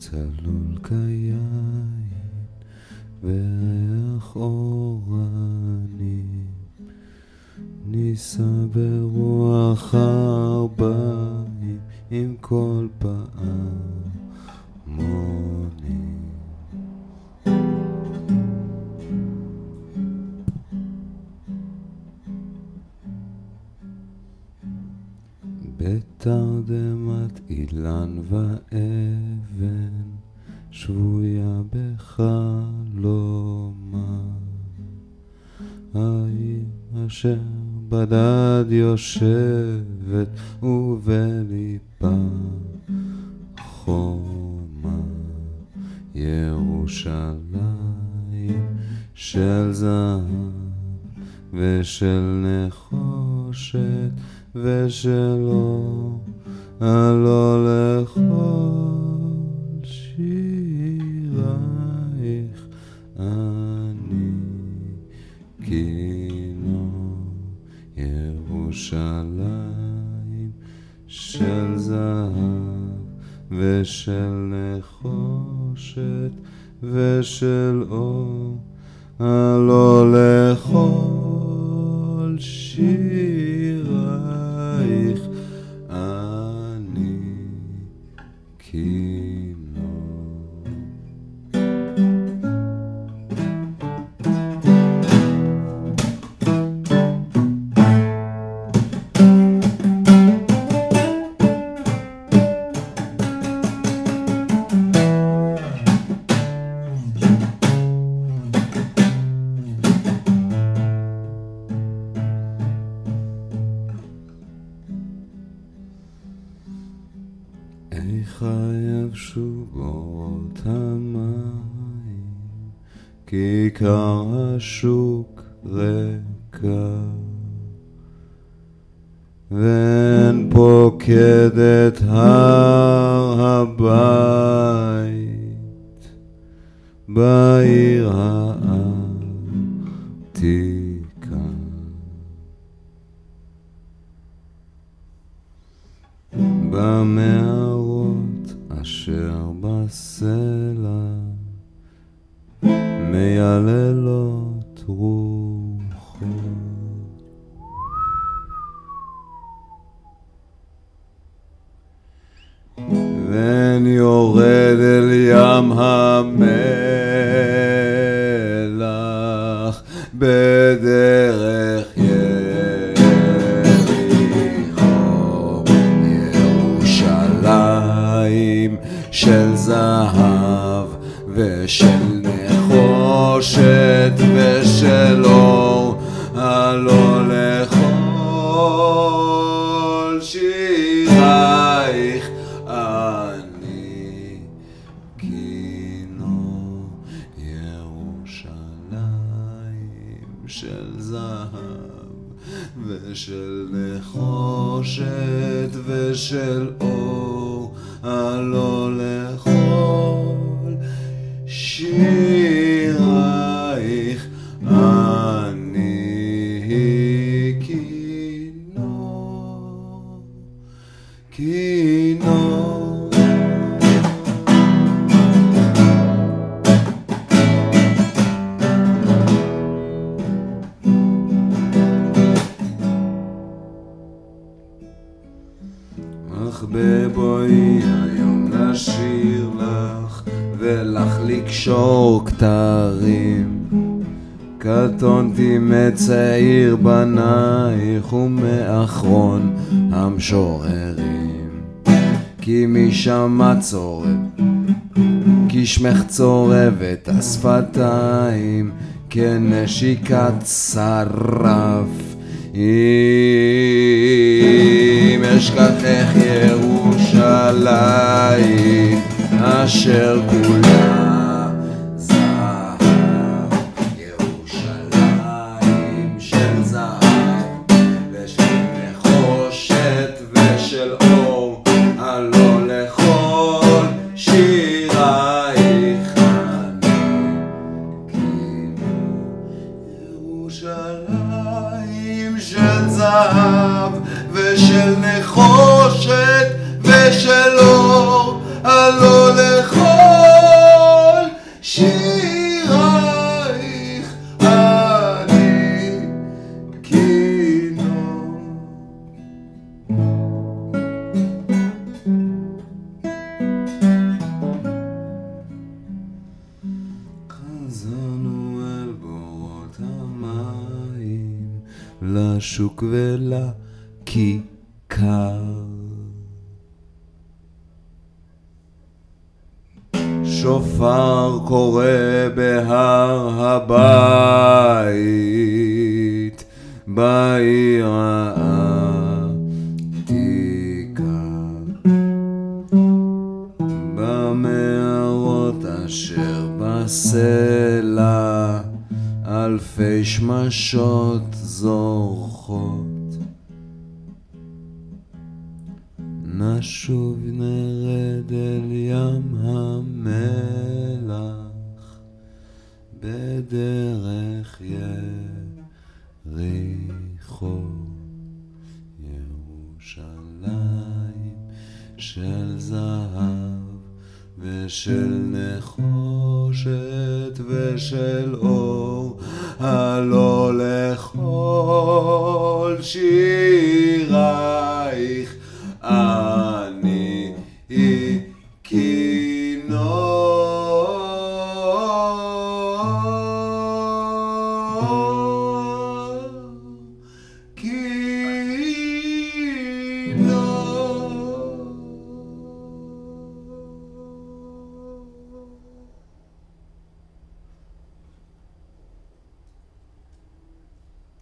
צלול כיין וריח אורנים נישא ברוח ארבעים עם כל פעם. מור בתרדמת אילן ואבן שבויה בחלומה. העיר אשר בדד יושבת ובליבה חומה? ירושלים של זהב ושל נחושת ושל אור הלא לכל שירייך. אני כינור ירושלים של זהב ושל נחושת ושל אור. הלא לכל שירייך כיכר השוק ריקה, ואין פוקדת הר הבית, בעיר העתיקה. במערות אשר בסלע מייללות רוחות. ואין יורד אל ים המלח בדרך יריחו ירושלים של זהב ושל נחושת ושל הלא לכל שירייך. אני כינור ירושלים של זהב ושל נחושת ושל אור הלא לכל שירייך קטונתי מצעיר בנייך ומאחרון המשוררים כי משם צורב כי שמך צורבת השפתיים כנשיקת שרף. אם אשכחך ירושלים אשר כולה ירושלים של זהב ושל נחושת ושל אור הלא לכל שירייך לשוק ולכיכר. שופר קורא בהר הבית, בעיר העתיקה. במערות אשר בסלע, אלפי שמשות זורחות. נשוב נרד אל ים המלח בדרך יריחו ירושלים של זהב ושל נחושת ושל אור הלא לכל שיר